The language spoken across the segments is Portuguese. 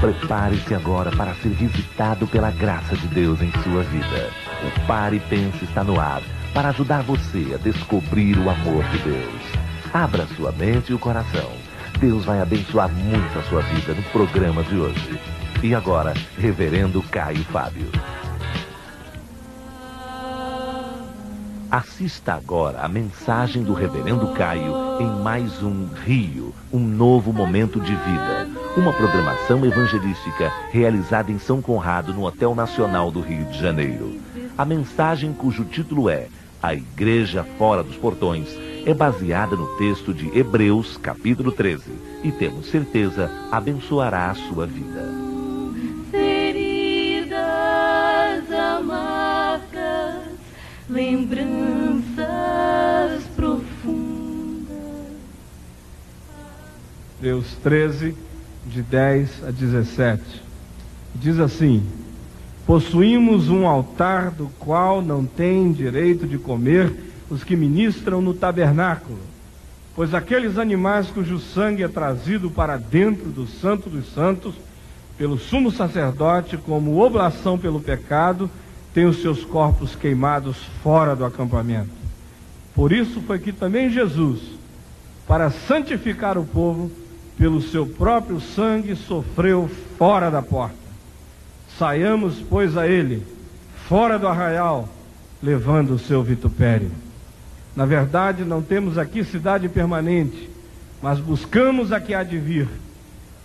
Prepare-se agora para ser visitado pela graça de Deus em sua vida. O Pare Pense está no ar para ajudar você a descobrir o amor de Deus. Abra sua mente e o coração. Deus vai abençoar muito a sua vida no programa de hoje. E agora, Reverendo Caio Fábio. Assista agora a mensagem do Reverendo Caio em mais um Rio, um novo momento de vida. Uma programação evangelística realizada em São Conrado, no Hotel Nacional do Rio de Janeiro. A mensagem, cujo título é A Igreja Fora dos Portões, é baseada no texto de Hebreus, capítulo 13, e temos certeza abençoará a sua vida. Feridas amargas, lembranças profundas. Hebreus 13, de 10 a 17. Diz assim: Possuímos um altar do qual não têm direito de comer os que ministram no tabernáculo, pois aqueles animais cujo sangue é trazido para dentro do Santo dos Santos pelo sumo sacerdote como oblação pelo pecado, têm os seus corpos queimados fora do acampamento. Por isso foi que também Jesus, para santificar o povo, pelo seu próprio sangue sofreu fora da porta. Saiamos, pois, a ele, fora do arraial, levando o seu vitupério. Na verdade, não temos aqui cidade permanente, mas buscamos a que há de vir.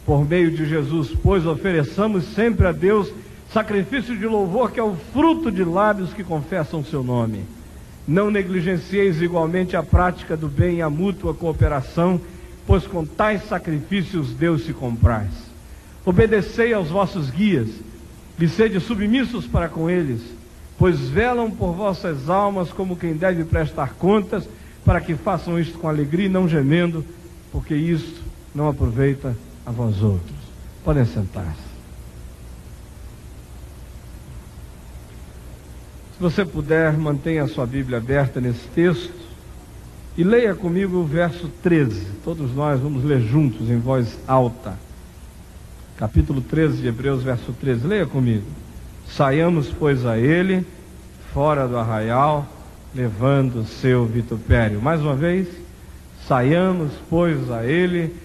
Por meio de Jesus, pois, ofereçamos sempre a Deus sacrifício de louvor, que é o fruto de lábios que confessam o seu nome. Não negligencieis igualmente a prática do bem e a mútua cooperação, pois com tais sacrifícios Deus se compraz. Obedecei aos vossos guias e sede submissos para com eles, pois velam por vossas almas como quem deve prestar contas, para que façam isto com alegria e não gemendo, porque isto não aproveita a vós outros. Podem sentar-se. Se você puder, mantenha a sua Bíblia aberta nesse texto e leia comigo o verso 13. Todos nós vamos ler juntos em voz alta capítulo 13 de Hebreus, verso 13. Leia comigo. Saiamos, pois, a ele, fora do arraial, levando o seu vitupério. Mais uma vez, saiamos, pois, a ele,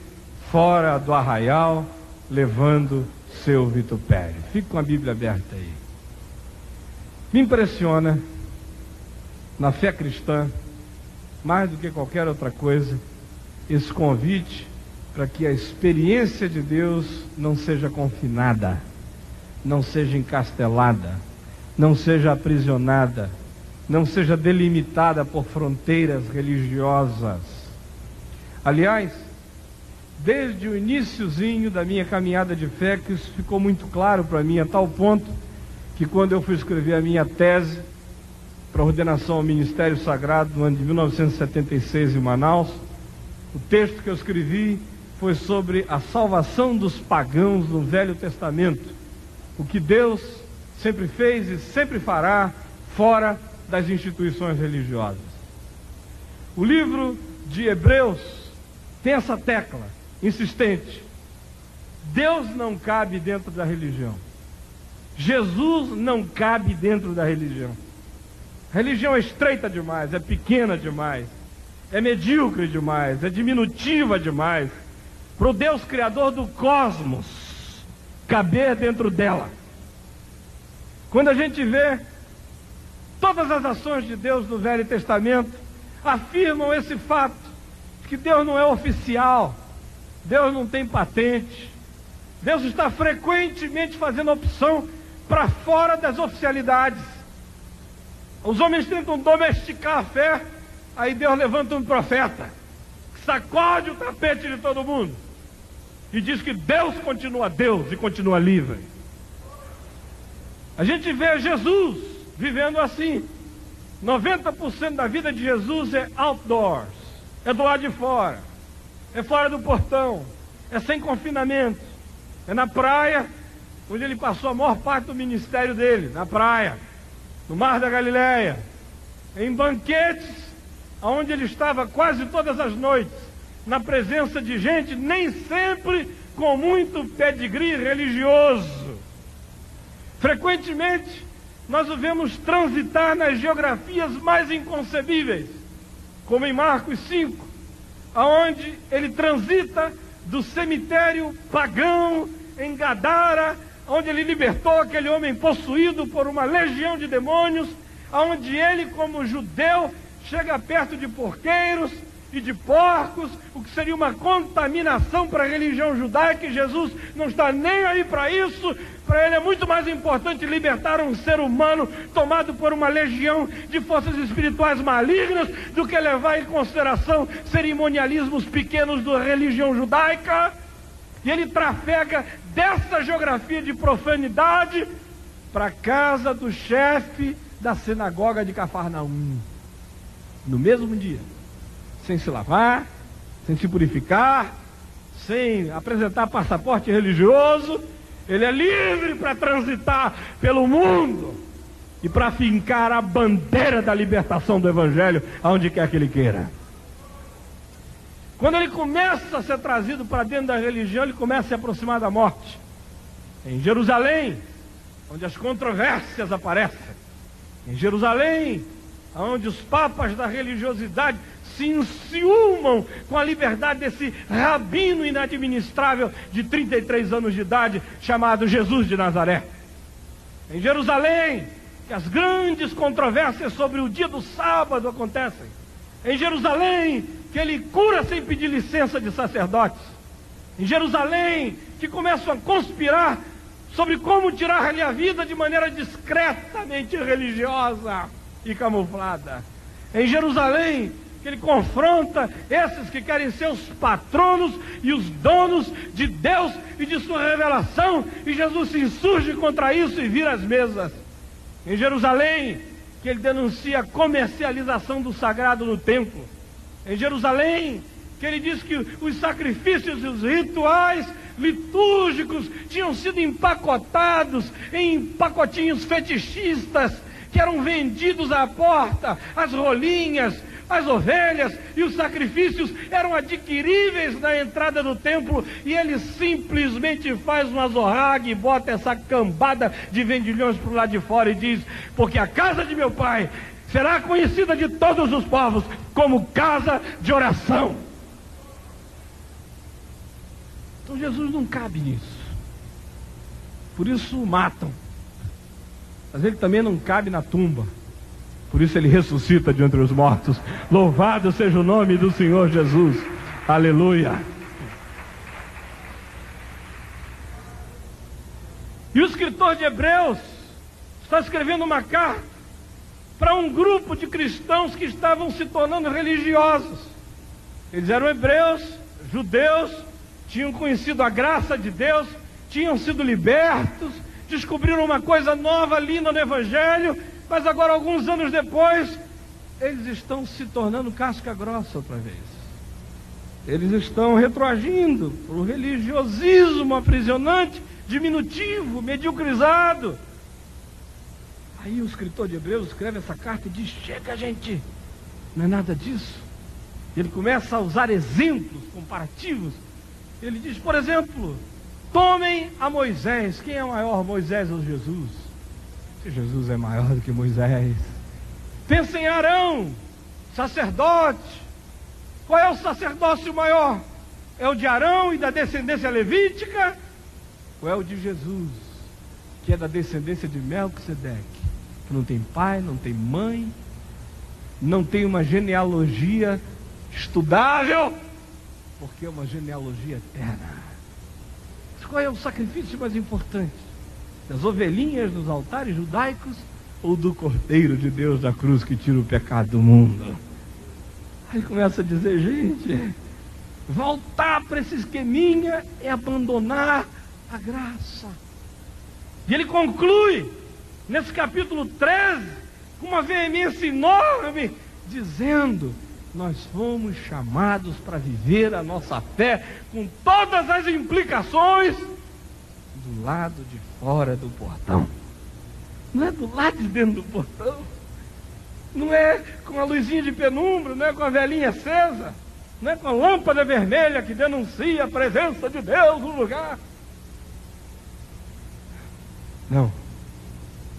fora do arraial, levando seu vitupério. Fique com a Bíblia aberta aí. Me impressiona, na fé cristã, mais do que qualquer outra coisa, esse convite para que a experiência de Deus não seja confinada, não seja encastelada, não seja aprisionada, não seja delimitada por fronteiras religiosas. Aliás, desde o iníciozinho da minha caminhada de fé, que isso ficou muito claro para mim, a tal ponto que quando eu fui escrever a minha tese para ordenação ao Ministério Sagrado no ano de 1976 em Manaus, o texto que eu escrevi foi sobre a salvação dos pagãos no Velho Testamento. O que Deus sempre fez e sempre fará fora das instituições religiosas. O livro de Hebreus tem essa tecla insistente. Deus não cabe dentro da religião. Jesus não cabe dentro da religião. A religião é estreita demais, é pequena demais, é medíocre demais, é diminutiva demais para o Deus Criador do cosmos caber dentro dela. Quando a gente vê todas as ações de Deus no Velho Testamento, afirmam esse fato, que Deus não é oficial, Deus não tem patente, Deus está frequentemente fazendo opção para fora das oficialidades. Os homens tentam domesticar a fé, aí Deus levanta um profeta, que sacode o tapete de todo mundo e diz que Deus continua Deus e continua livre. A gente vê Jesus vivendo assim. 90% da vida de Jesus é outdoors, é do lado de fora, é fora do portão, é sem confinamento. É na praia, onde ele passou a maior parte do ministério dele, na praia, no Mar da Galileia, em banquetes, onde ele estava quase todas as noites, na presença de gente, nem sempre com muito pedigree religioso. Frequentemente, nós o vemos transitar nas geografias mais inconcebíveis, como em Marcos 5, aonde ele transita do cemitério pagão em Gadara, onde ele libertou aquele homem possuído por uma legião de demônios, aonde ele, como judeu, chega perto de porqueiros e de porcos, o que seria uma contaminação para a religião judaica, e Jesus não está nem aí para isso. Para ele é muito mais importante libertar um ser humano tomado por uma legião de forças espirituais malignas do que levar em consideração cerimonialismos pequenos da religião judaica. E ele trafega dessa geografia de profanidade para a casa do chefe da sinagoga de Cafarnaum. No mesmo dia, sem se lavar, sem se purificar, sem apresentar passaporte religioso, ele é livre para transitar pelo mundo e para fincar a bandeira da libertação do Evangelho aonde quer que ele queira. Quando ele começa a ser trazido para dentro da religião, ele começa a se aproximar da morte. Em Jerusalém, onde as controvérsias aparecem. Em Jerusalém, onde os papas da religiosidade se enciumam com a liberdade desse rabino inadministrável de 33 anos de idade, chamado Jesus de Nazaré. Em Jerusalém, que as grandes controvérsias sobre o dia do sábado acontecem. Em Jerusalém, que ele cura sem pedir licença de sacerdotes. Em Jerusalém, que começam a conspirar sobre como tirar-lhe a vida de maneira discretamente religiosa e camuflada. Em Jerusalém, ele confronta esses que querem ser os patronos e os donos de Deus e de sua revelação, e Jesus se insurge contra isso e vira as mesas. Em Jerusalém, que ele denuncia a comercialização do sagrado no templo. Em Jerusalém, que ele diz que os sacrifícios e os rituais litúrgicos tinham sido empacotados em pacotinhos fetichistas que eram vendidos à porta, as rolinhas, as ovelhas e os sacrifícios eram adquiríveis na entrada do templo e ele simplesmente faz uma zorraga e bota essa cambada de vendilhões para o lado de fora e diz: Porque a casa de meu pai será conhecida de todos os povos como casa de oração. Então Jesus não cabe nisso. Por isso o matam. Mas ele também não cabe na tumba. Por isso ele ressuscita de entre os mortos. Louvado seja o nome do Senhor Jesus. Aleluia. E o escritor de Hebreus está escrevendo uma carta para um grupo de cristãos que estavam se tornando religiosos. Eles eram hebreus, judeus, tinham conhecido a graça de Deus, tinham sido libertos, descobriram uma coisa nova, linda no Evangelho, mas agora, alguns anos depois, eles estão se tornando casca grossa outra vez. Eles estão retroagindo para o religiosismo aprisionante, diminutivo, mediocrizado. Aí o escritor de Hebreus escreve essa carta e diz: Chega, gente, não é nada disso. Ele começa a usar exemplos comparativos. Ele diz, por exemplo, tomem a Moisés. Quem é maior, Moisés ou Jesus? Jesus é maior do que Moisés. Pensa em Arão, sacerdote. Qual é o sacerdócio maior? É o de Arão e da descendência levítica? Ou é o de Jesus, que é da descendência de Melquisedeque, que não tem pai, não tem mãe, não tem uma genealogia estudável, porque é uma genealogia eterna. Qual é o sacrifício mais importante? Das ovelhinhas dos altares judaicos ou do Cordeiro de Deus da cruz que tira o pecado do mundo? Aí começa a dizer, gente, voltar para esse esqueminha é abandonar a graça. E ele conclui, nesse capítulo 13, com uma veemência enorme, dizendo: Nós fomos chamados para viver a nossa fé com todas as implicações do lado de fora do portão. Não é do lado de dentro do portão. Não é com a luzinha de penumbra, não é com a velhinha acesa, não é com a lâmpada vermelha que denuncia a presença de Deus no lugar. Não.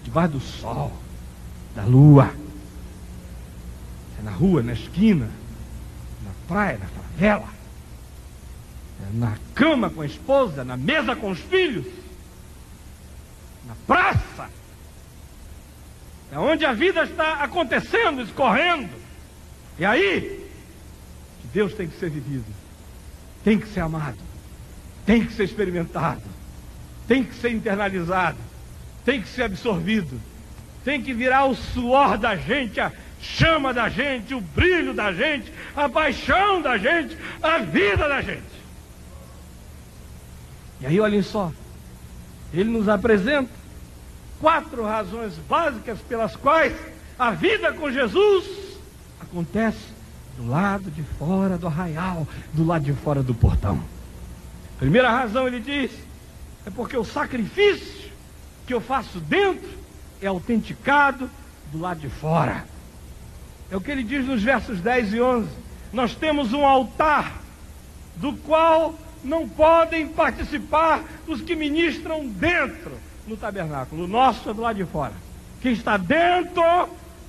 Debaixo do sol, da lua. É na rua, na esquina, na praia, na favela. É na cama com a esposa, na mesa com os filhos. Na praça. É onde a vida está acontecendo, escorrendo. E aí que Deus tem que ser vivido. Tem que ser amado. Tem que ser experimentado. Tem que ser internalizado. Tem que ser absorvido. Tem que virar o suor da gente, a chama da gente, o brilho da gente, a paixão da gente, a vida da gente. E aí, olhem só, ele nos apresenta quatro razões básicas pelas quais a vida com Jesus acontece do lado de fora do arraial, do lado de fora do portão. Primeira razão, ele diz, é porque o sacrifício que eu faço dentro é autenticado do lado de fora. É o que ele diz nos versos 10 e 11. Nós temos um altar do qual não podem participar os que ministram dentro no tabernáculo. O nosso é do lado de fora. Quem está dentro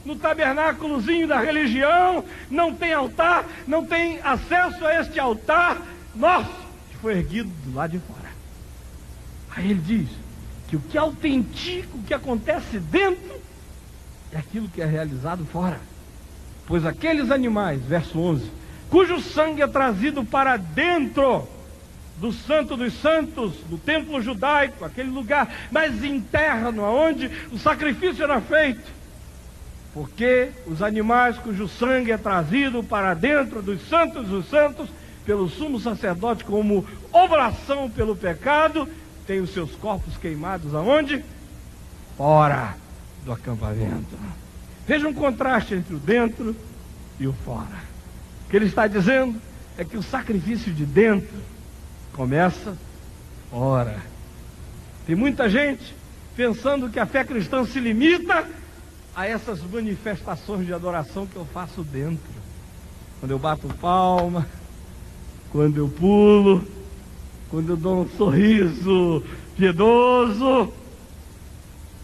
no tabernáculozinho da religião não tem altar, não tem acesso a este altar nosso que foi erguido do lado de fora. Aí ele diz que o que autentica o que acontece dentro é aquilo que é realizado fora. Pois aqueles animais, verso 11, cujo sangue é trazido para dentro do Santo dos Santos, do templo judaico, aquele lugar mais interno, onde o sacrifício era feito. Porque os animais cujo sangue é trazido para dentro dos santos dos santos, pelo sumo sacerdote, como obração pelo pecado, têm os seus corpos queimados aonde? Fora do acampamento. Veja um contraste entre o dentro e o fora. O que ele está dizendo é que o sacrifício de dentro começa fora. Tem muita gente pensando que a fé cristã se limita a essas manifestações de adoração que eu faço dentro. Quando eu bato palma, quando eu pulo, quando eu dou um sorriso piedoso,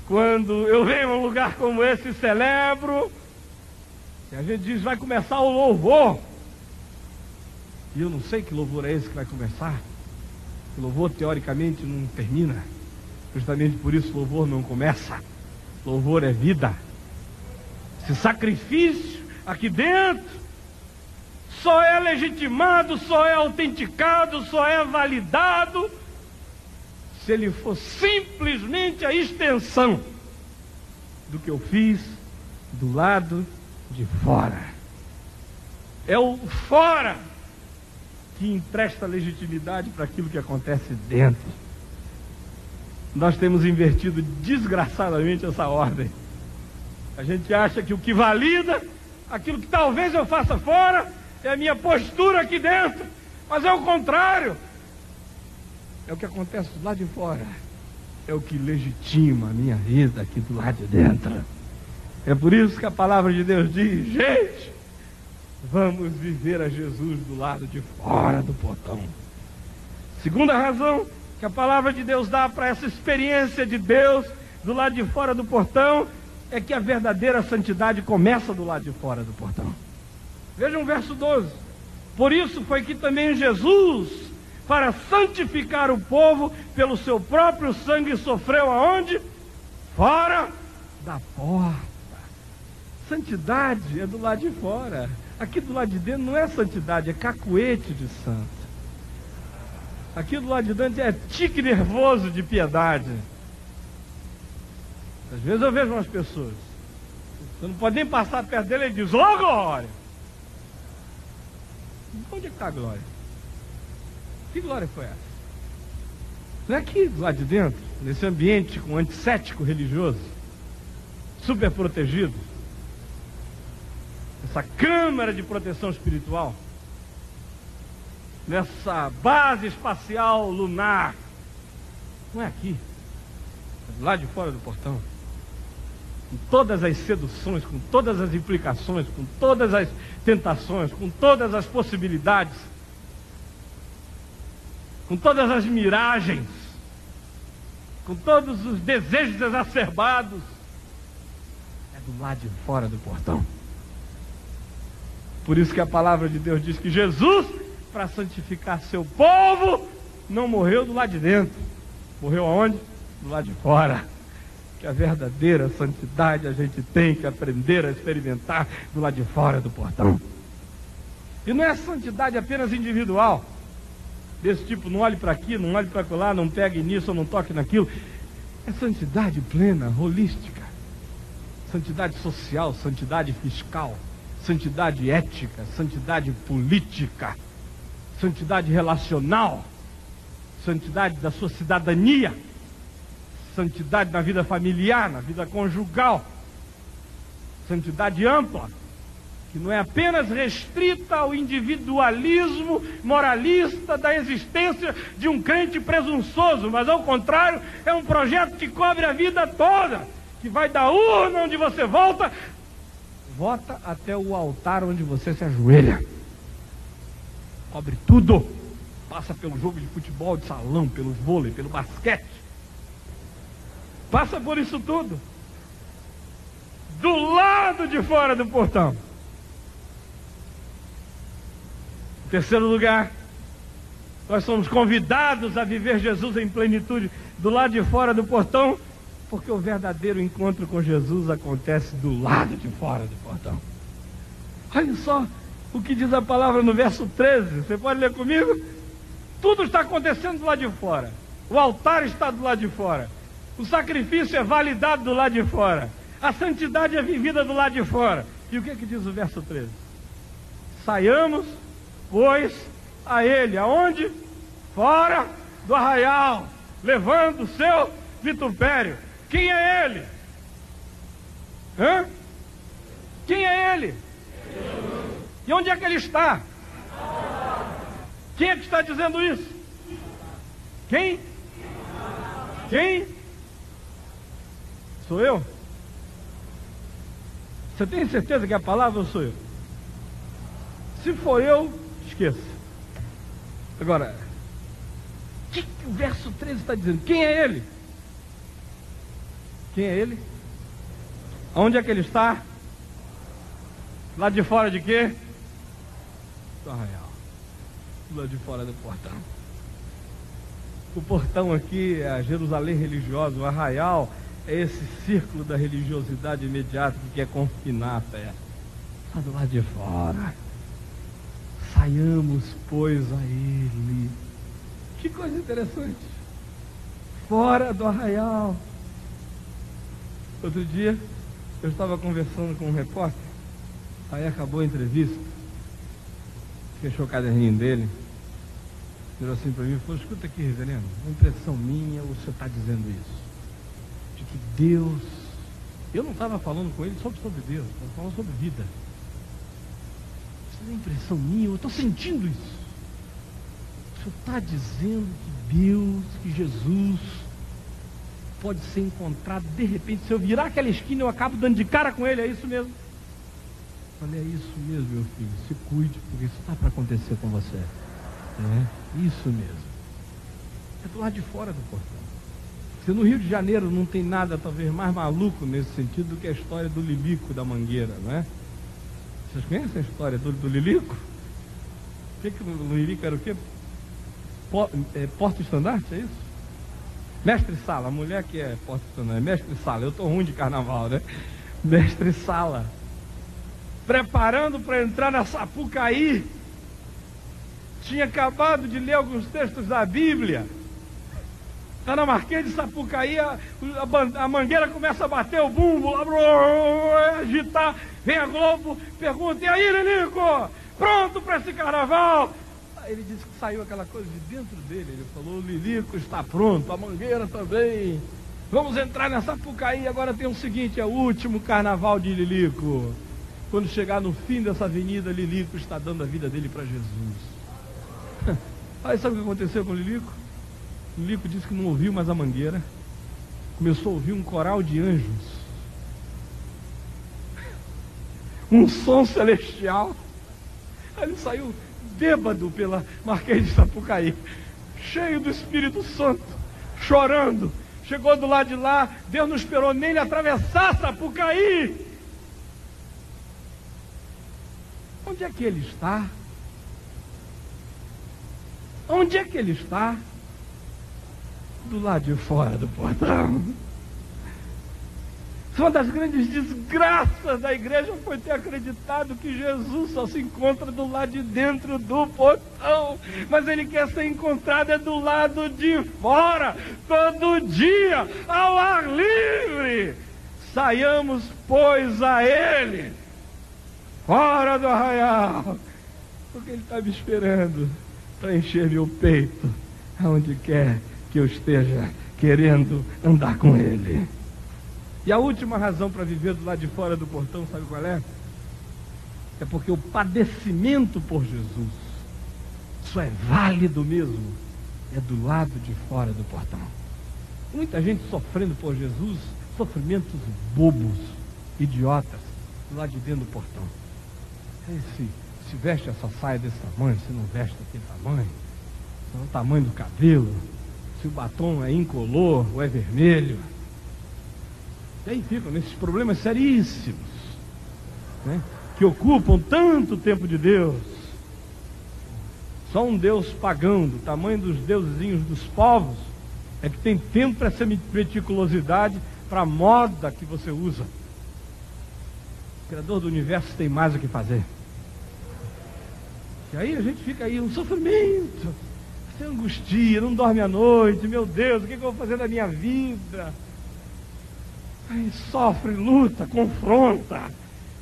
quando eu venho a um lugar como esse e celebro, e a gente diz, vai começar o louvor. E eu não sei que louvor é esse que vai começar. O louvor, teoricamente, não termina. Justamente por isso, louvor não começa. Louvor é vida. Esse sacrifício aqui dentro só é legitimado, só é autenticado, só é validado se ele for simplesmente a extensão do que eu fiz do lado de fora. É o fora que empresta legitimidade para aquilo que acontece dentro. Nós temos invertido desgraçadamente essa ordem. A gente acha que o que valida aquilo que talvez eu faça fora é a minha postura aqui dentro, mas é o contrário. É o que acontece lado de fora. É o que legitima a minha vida aqui do lado de dentro. É por isso que a palavra de Deus diz: gente, vamos viver a Jesus do lado de fora do portão. Segunda razão que a palavra de Deus dá para essa experiência de Deus do lado de fora do portão é que a verdadeira santidade começa do lado de fora do portão. Veja o verso 12. Por isso foi que também Jesus, para santificar o povo pelo seu próprio sangue, sofreu aonde? Fora da porta. Santidade é do lado de fora. Aqui do lado de dentro não é santidade, é cacuete de santo. Aqui do lado de dentro é tique nervoso de piedade. Às vezes eu vejo umas pessoas, você não pode nem passar perto dele e diz, ô oh, glória! Onde é que está a glória? Que glória foi essa? Não é aqui do lado de dentro, nesse ambiente com antisséptico religioso, super protegido essa câmara de proteção espiritual, nessa base espacial lunar, Não é aqui. É lá de fora do portão. Com todas as seduções, com todas as implicações, com todas as tentações, com todas as possibilidades, com todas as miragens, com todos os desejos exacerbados. É do lado de fora do portão. Por isso que a palavra de Deus diz que Jesus, para santificar seu povo, não morreu do lado de dentro. Morreu aonde? Do lado de fora. Que a verdadeira santidade a gente tem que aprender a experimentar do lado de fora do portão. E não é santidade apenas individual. Desse tipo, não olhe para aqui, não olhe para lá, não pegue nisso, não toque naquilo. É santidade plena, holística. Santidade social, santidade fiscal santidade ética, santidade política, santidade relacional, santidade da sua cidadania, santidade na vida familiar, na vida conjugal, santidade ampla, que não é apenas restrita ao individualismo moralista da existência de um crente presunçoso, mas ao contrário, é um projeto que cobre a vida toda, que vai da urna onde você volta Vota até o altar onde você se ajoelha. Cobre tudo. Passa pelo jogo de futebol de salão, pelo vôlei, pelo basquete. Passa por isso tudo. Do lado de fora do portão. Em terceiro lugar, nós somos convidados a viver Jesus em plenitude do lado de fora do portão porque o verdadeiro encontro com Jesus acontece do lado de fora do portão. Olha só o que diz a palavra no verso 13. Você pode ler comigo? Tudo está acontecendo do lado de fora. O altar está do lado de fora. O sacrifício é validado do lado de fora. A santidade é vivida do lado de fora. E o que, que diz o verso 13? Saiamos, pois, a ele. Aonde? Fora do arraial, levando o seu vitupério. Quem é ele? Hã? Quem é ele? E onde é que ele está? Quem é que está dizendo isso? Quem? Quem? Sou eu? Você tem certeza que a palavra sou eu? Se for eu, esqueça. Agora, o que, que o verso 13 está dizendo? Quem é ele? Quem é ele? Onde é que ele está? Lá de fora de quê? Do arraial. Lá de fora do portão. O portão aqui é a Jerusalém religiosa, o arraial é esse círculo da religiosidade imediata que quer confinar a fé. Lá do lado de fora. Saiamos, pois, a ele. Que coisa interessante. Fora do arraial. Outro dia, eu estava conversando com um repórter, aí acabou a entrevista, fechou o caderninho dele, virou assim para mim e falou, escuta aqui, reverendo, uma impressão minha, o senhor está dizendo isso, de que Deus, eu não estava falando com ele sobre, sobre Deus, estava falando sobre vida. Isso é impressão minha, eu estou sentindo isso. O senhor está dizendo que Deus, que Jesus, pode ser encontrado de repente. Se eu virar aquela esquina, eu acabo dando de cara com ele, é isso mesmo? Falei, é isso mesmo, meu filho. Se cuide, porque isso está para acontecer com você. É isso mesmo. É do lado de fora do portão. Se no Rio de Janeiro não tem nada talvez mais maluco nesse sentido do que a história do Lilico da Mangueira, não é? Vocês conhecem a história do, do Lilico? O que, que o Lilico era o quê? é, porto estandarte, é isso? Mestre Sala, a mulher que é é Mestre Sala, eu estou ruim de carnaval, né? Mestre Sala, preparando para entrar na Sapucaí, tinha acabado de ler alguns textos da Bíblia. Está na Marquês de Sapucaí, a, a, a, mangueira começa a bater o bumbo, lá, agitar, vem a Globo, pergunta, e aí, Lilico, pronto para esse carnaval? Ele disse que saiu aquela coisa de dentro dele. Ele falou: o Lilico está pronto, a mangueira também. Vamos entrar nessa Pucaí. Agora tem o seguinte: é o último carnaval de Lilico. Quando chegar no fim dessa avenida, Lilico está dando a vida dele para Jesus. Aí sabe o que aconteceu com Lilico? O Lico disse que não ouviu mais a mangueira. Começou a ouvir um coral de anjos. Um som celestial. Aí ele saiu bêbado pela Marquês de Sapucaí, cheio do Espírito Santo, chorando. Chegou do lado de lá, Deus não esperou nem ele atravessar Sapucaí. Onde é que ele está? Onde é que ele está? Do lado de fora do portão. Uma das grandes desgraças da igreja foi ter acreditado que Jesus só se encontra do lado de dentro do portão, mas ele quer ser encontrado é do lado de fora, todo dia, ao ar livre. Saiamos, pois, a ele, fora do arraial, porque ele está me esperando para encher meu peito, aonde quer que eu esteja querendo andar com ele. E a última razão para viver do lado de fora do portão, sabe qual é? É porque o padecimento por Jesus, isso é válido mesmo, é do lado de fora do portão. Muita gente sofrendo por Jesus, sofrimentos bobos, idiotas, do lado de dentro do portão. Se, se veste essa saia desse tamanho, se não veste daquele tamanho, se é o tamanho do cabelo, se o batom é incolor ou é vermelho e aí ficam nesses problemas seríssimos, né? que ocupam tanto tempo de Deus. Só um Deus pagão, do tamanho dos deusinhos dos povos, é que tem tempo para essa meticulosidade, para a moda que você usa. O Criador do universo tem mais o que fazer. E aí a gente fica aí, um sofrimento, você angustia, não dorme à noite, meu Deus, o que, que eu vou fazer da minha vida? Aí sofre, luta, confronta,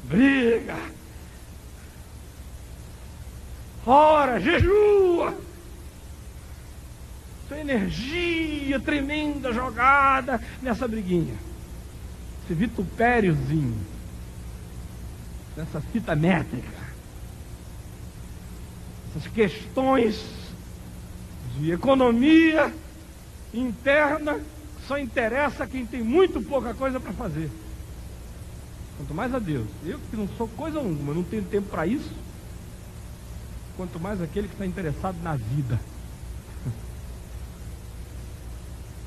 briga. Ora, jejua. Sua energia tremenda jogada nessa briguinha. Esse vitupériozinho. Nessa fita métrica. Essas questões de economia interna só interessa quem tem muito pouca coisa para fazer. Quanto mais a Deus. Eu que não sou coisa alguma, não tenho tempo para isso. Quanto mais aquele que está interessado na vida.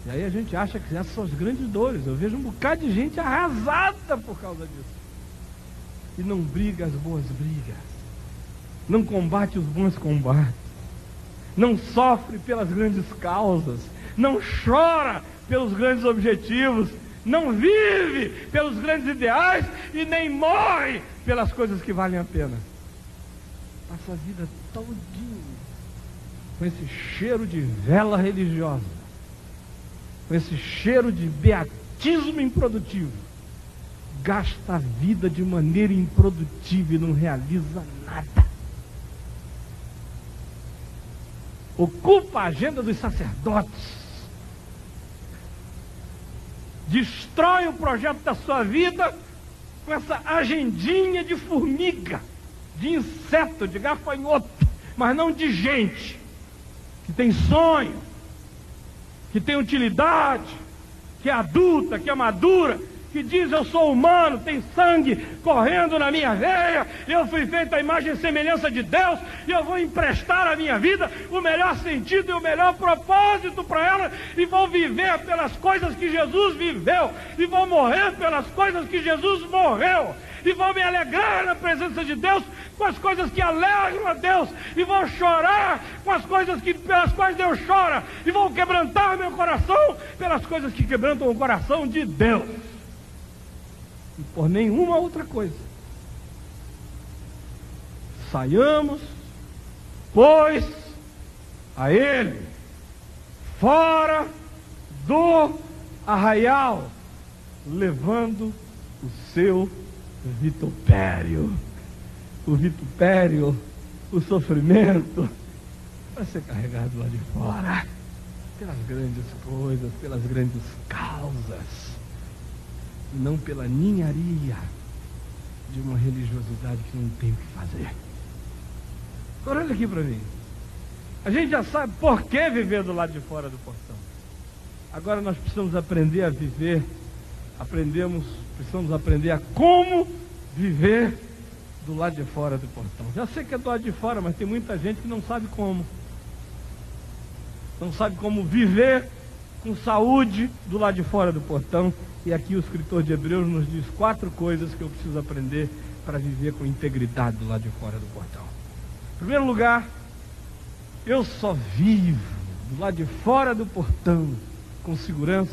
E aí a gente acha que essas são as grandes dores. Eu vejo um bocado de gente arrasada por causa disso. E não briga as boas brigas. Não combate os bons combates. Não sofre pelas grandes causas. Não chora pelos grandes objetivos, não vive pelos grandes ideais e nem morre pelas coisas que valem a pena. Passa a vida todinha com esse cheiro de vela religiosa, com esse cheiro de beatismo improdutivo. Gasta a vida de maneira improdutiva e não realiza nada. Ocupa a agenda dos sacerdotes destrói o projeto da sua vida com essa agendinha de formiga, de inseto, de gafanhoto, mas não de gente que tem sonho, que tem utilidade, que é adulta, que é madura, que diz eu sou humano, tem sangue correndo na minha veia, eu fui feito à imagem e semelhança de Deus, e eu vou emprestar à minha vida o melhor sentido e o melhor propósito para ela, e vou viver pelas coisas que Jesus viveu, e vou morrer pelas coisas que Jesus morreu, e vou me alegrar na presença de Deus com as coisas que alegram a Deus, e vou chorar com as coisas que, pelas quais Deus chora, e vou quebrantar meu coração pelas coisas que quebrantam o coração de Deus e por nenhuma outra coisa. Saiamos, pois, a ele, fora do arraial, levando o seu vitupério. O vitupério, o sofrimento, vai ser carregado lá de fora, pelas grandes coisas, pelas grandes causas não pela ninharia de uma religiosidade que não tem o que fazer. Agora olha aqui para mim. A gente já sabe por que viver do lado de fora do portão. Agora nós precisamos aprender a viver, aprendemos, precisamos aprender a como viver do lado de fora do portão. Já sei que é do lado de fora, mas tem muita gente que não sabe como. Não sabe como viver com saúde do lado de fora do portão. E aqui o escritor de Hebreus nos diz quatro coisas que eu preciso aprender para viver com integridade do lado de fora do portão. Em primeiro lugar, eu só vivo do lado de fora do portão com segurança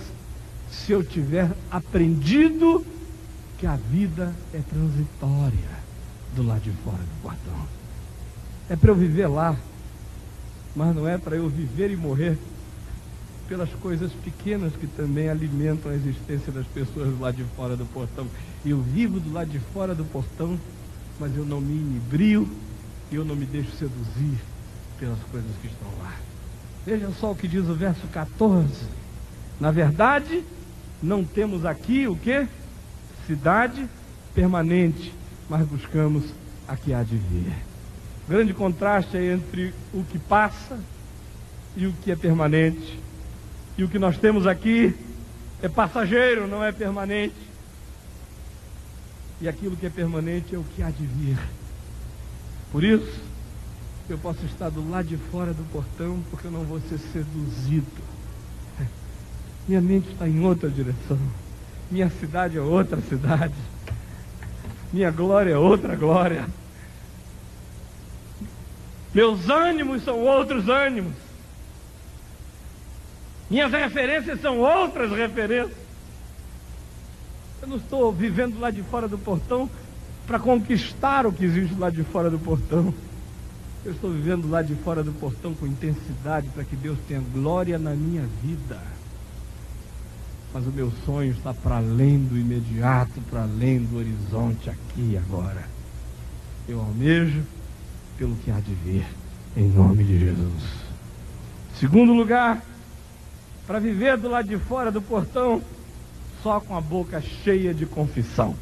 se eu tiver aprendido que a vida é transitória do lado de fora do portão. É para eu viver lá, mas não é para eu viver e morrer pelas coisas pequenas que também alimentam a existência das pessoas lado de fora do portão. Eu vivo do lado de fora do portão, mas eu não me inibrio, eu não me deixo seduzir pelas coisas que estão lá. Veja só o que diz o verso 14. Na verdade, não temos aqui o que? Cidade permanente, mas buscamos a que há de vir. Grande contraste entre o que passa e o que é permanente. E o que nós temos aqui é passageiro, não é permanente. E aquilo que é permanente é o que há de vir. Por isso, eu posso estar do lado de fora do portão, porque eu não vou ser seduzido minha mente está em outra direção. Minha cidade é outra cidade. Minha glória é outra glória. Meus ânimos são outros ânimos. Minhas referências são outras referências. Eu não estou vivendo lá de fora do portão para conquistar o que existe lá de fora do portão. Eu estou vivendo lá de fora do portão com intensidade para que Deus tenha glória na minha vida mas o meu sonho está para além do imediato, para além do horizonte aqui e agora. Eu almejo pelo que há de vir, em nome de Jesus. Segundo lugar, para viver do lado de fora do portão, só com a boca cheia de confissão.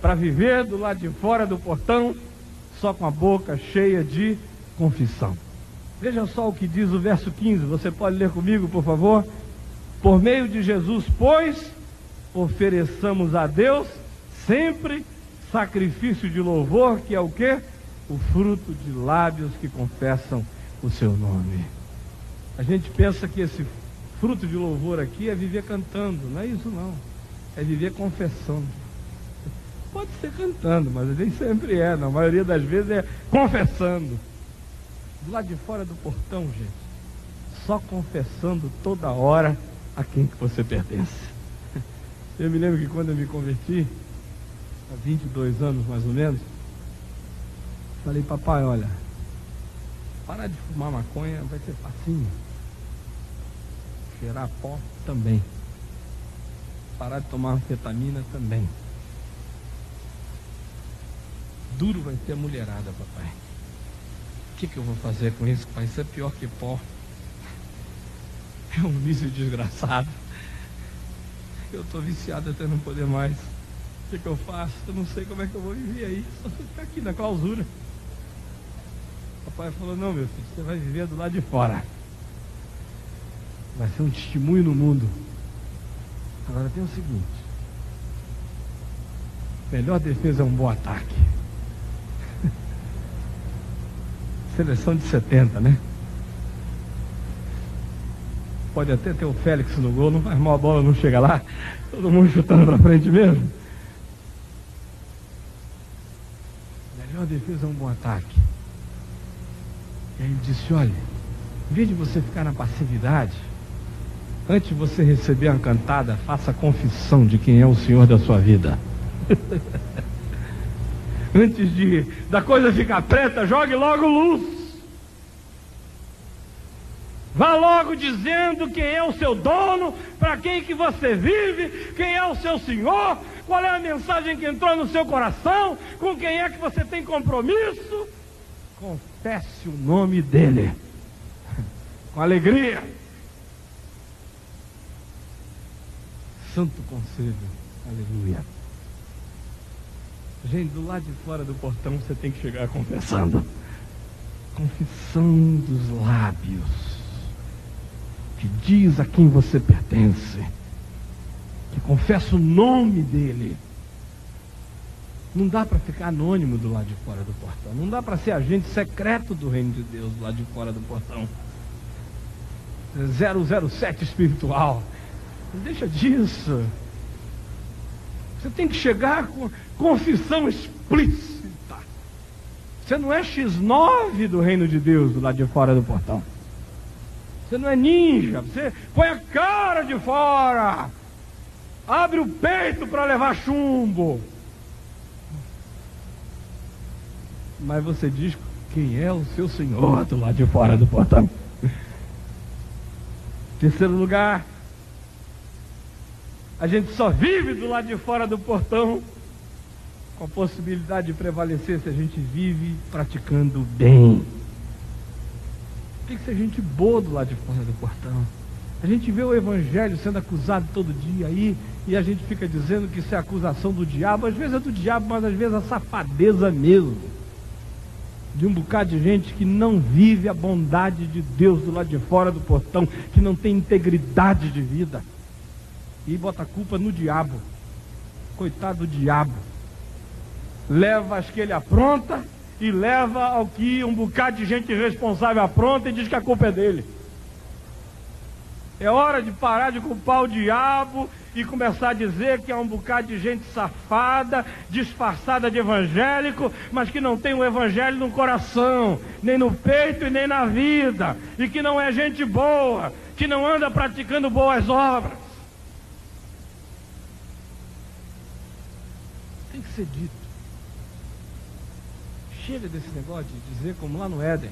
Para viver do lado de fora do portão, só com a boca cheia de confissão. Veja só o que diz o verso 15. Você pode ler comigo, por favor? Por meio de Jesus, pois, ofereçamos a Deus sempre sacrifício de louvor, que é o que? O fruto de lábios que confessam o seu nome. A gente pensa que esse fruto de louvor aqui é viver cantando, não é isso não. É viver confessando. Pode ser cantando, mas nem sempre é, na maioria das vezes é confessando. Do lado de fora do portão, gente. Só confessando toda hora a quem que você pertence. Eu me lembro que quando eu me converti, há 22 anos mais ou menos, falei, papai, olha, parar de fumar maconha vai ser facinho. Cheirar pó também. Parar de tomar anfetamina também. Duro vai ser a mulherada, papai. O que, que eu vou fazer com isso, pai? Isso é pior que pó. É um vício desgraçado. Eu estou viciado até não poder mais. O que, que, eu faço? Eu não sei como é que eu vou viver aí. Só ficar aqui na clausura. Papai falou, não meu filho, você vai viver do lado de fora. Vai ser um testemunho no mundo. Agora tem o seguinte. Melhor defesa é um bom ataque. Seleção de 70, né? Pode até ter o Félix no gol, não faz mal a bola, não chega lá. Todo mundo chutando para frente mesmo. Melhor defesa é um bom ataque. E aí ele disse, olha, em vez de você ficar na passividade, antes de você receber a cantada, faça a confissão de quem é o Senhor da sua vida. antes de da coisa ficar preta, jogue logo luz. Vá logo dizendo quem é o seu dono, para quem que você vive, quem é o seu Senhor, qual é a mensagem que entrou no seu coração, com quem é que você tem compromisso. Confesse o nome dele. Com alegria. Santo conselho. Aleluia. Gente, do lado de fora do portão você tem que chegar confessando. confissão dos lábios, que diz a quem você pertence, que confessa o nome dele. Não dá para ficar anônimo do lado de fora do portão. Não dá para ser agente secreto do reino de Deus do lado de fora do portão. 007 espiritual. Deixa disso. Você tem que chegar com confissão explícita. Você não é X9 do reino de Deus do lado de fora do portão. Você não é ninja. Você põe a cara de fora. Abre o peito para levar chumbo. Mas você diz quem é o seu Senhor do lado de fora do portão. Terceiro lugar, a gente só vive do lado de fora do portão com a possibilidade de prevalecer se a gente vive praticando bem. Tem que ser gente boa do lado de fora do portão. A gente vê o evangelho sendo acusado todo dia aí e a gente fica dizendo que isso é acusação do diabo. Às vezes é do diabo, mas às vezes é safadeza mesmo de um bocado de gente que não vive a bondade de Deus do lado de fora do portão, que não tem integridade de vida. E bota a culpa no diabo. Coitado do diabo. Leva as que ele apronta e leva ao que um bocado de gente irresponsável apronta e diz que a culpa é dele. É hora de parar de culpar o diabo e começar a dizer que é um bocado de gente safada, disfarçada de evangélico, mas que não tem o evangelho no coração, nem no peito e nem na vida, e que não é gente boa, que não anda praticando boas obras. Tem que ser dito. Chega desse negócio de dizer como lá no Éden.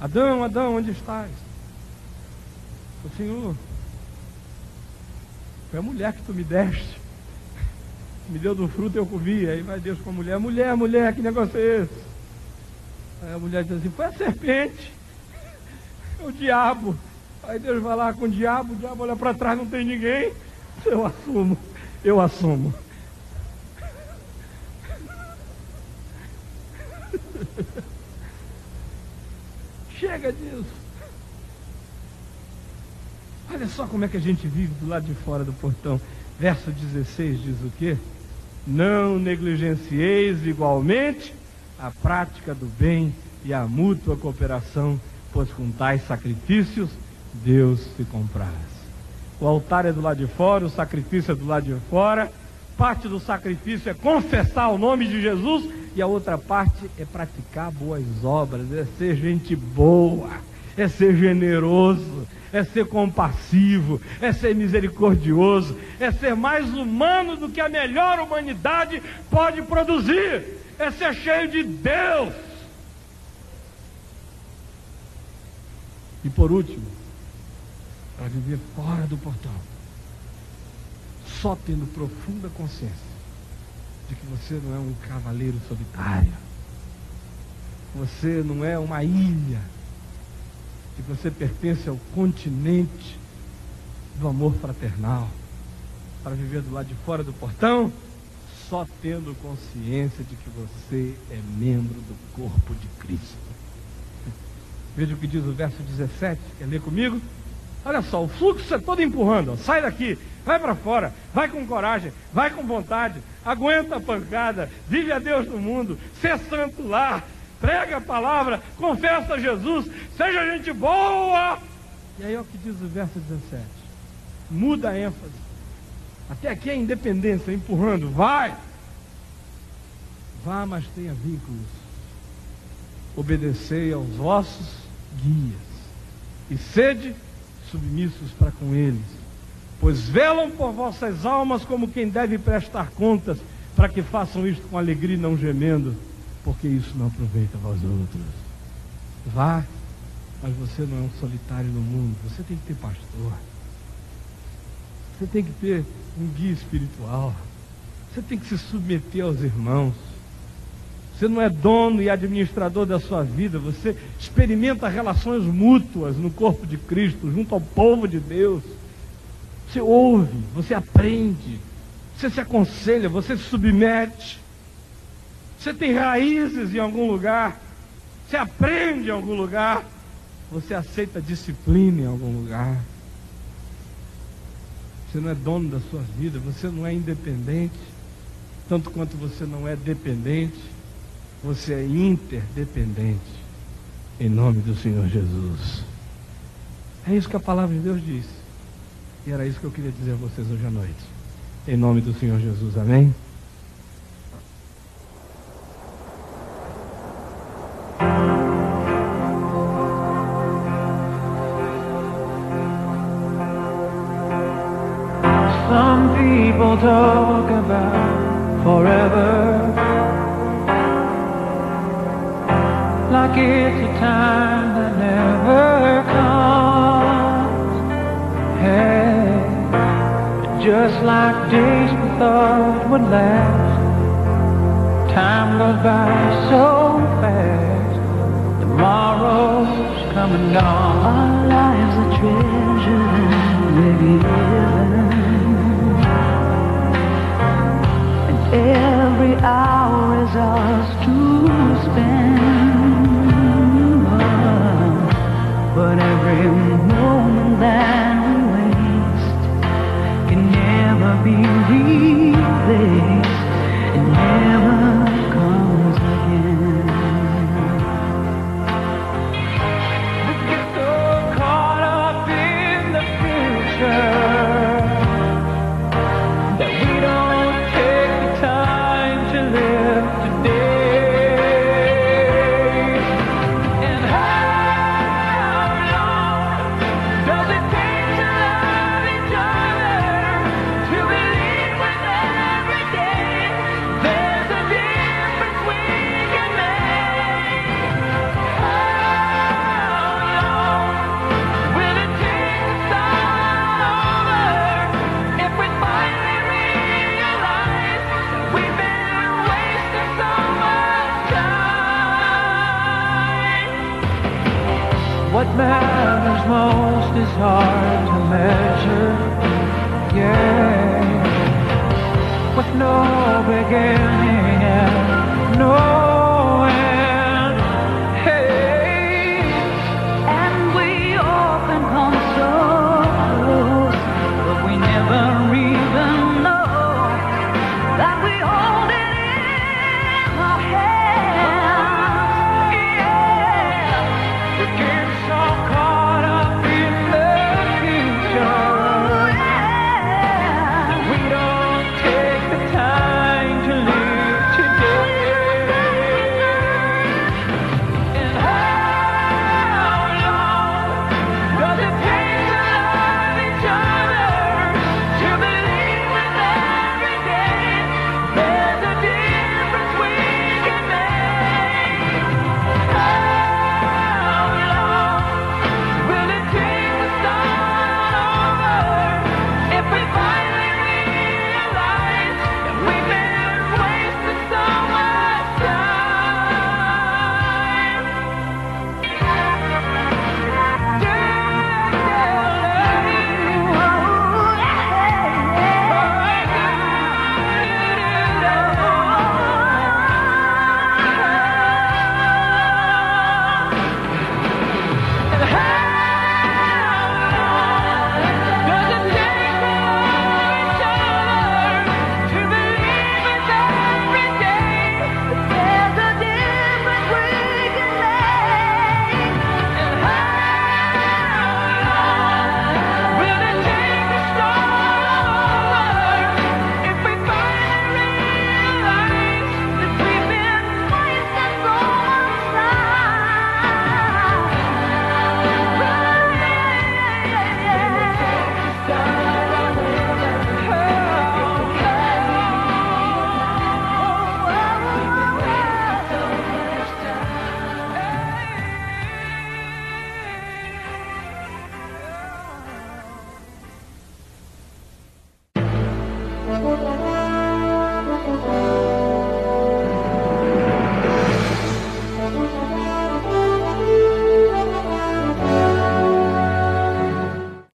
Adão, Adão, onde estás? O Senhor, foi a mulher que tu me deste. Me deu do fruto, eu comi. Aí vai Deus com a mulher: Mulher, mulher, que negócio é esse? Aí a mulher diz assim: Foi a serpente. É o diabo. Aí Deus vai lá com o diabo, o diabo olha para trás, não tem ninguém. Eu assumo, eu assumo. Chega disso. Olha só como é que a gente vive do lado de fora do portão. Verso 16 diz o quê? Não negligencieis igualmente a prática do bem e a mútua cooperação, pois com tais sacrifícios Deus se compraz. O altar é do lado de fora, o sacrifício é do lado de fora. Parte do sacrifício é confessar o nome de Jesus e a outra parte é praticar boas obras, é ser gente boa, é ser generoso, é ser compassivo, é ser misericordioso, é ser mais humano do que a melhor humanidade pode produzir, é ser cheio de Deus. E por último, para viver fora do portão, só tendo profunda consciência de que você não é um cavaleiro solitário, você não é uma ilha. Que você pertence ao continente do amor fraternal, para viver do lado de fora do portão, só tendo consciência de que você é membro do corpo de Cristo. Veja o que diz o verso 17, quer ler comigo? Olha só, o fluxo é todo empurrando, ó. sai daqui, vai para fora, vai com coragem, vai com vontade, aguenta a pancada, vive a Deus no mundo, ser santo lá, prega a palavra, confessa Jesus, seja gente boa. E aí é o que diz o verso 17. Muda a ênfase. Até aqui é independência, empurrando, vai. Vá, mas tenha vínculos. Obedecei aos vossos guias. E sede submissos para com eles. Pois velam por vossas almas como quem deve prestar contas, para que façam isto com alegria e não gemendo porque isso não aproveita vós outros. Vá, mas você não é um solitário no mundo, você tem que ter pastor. Você tem que ter um guia espiritual. Você tem que se submeter aos irmãos. Você não é dono e administrador da sua vida, você experimenta relações mútuas no corpo de Cristo, junto ao povo de Deus. Você ouve, você aprende, você se aconselha, você se submete. Você tem raízes em algum lugar, você aprende em algum lugar, você aceita disciplina em algum lugar. Você não é dono da sua vida, você não é independente, tanto quanto você não é dependente. Você é interdependente em nome do Senhor Jesus. É isso que a palavra de Deus diz. E era isso que eu queria dizer a vocês hoje à noite. Em nome do Senhor Jesus, amém? exhaust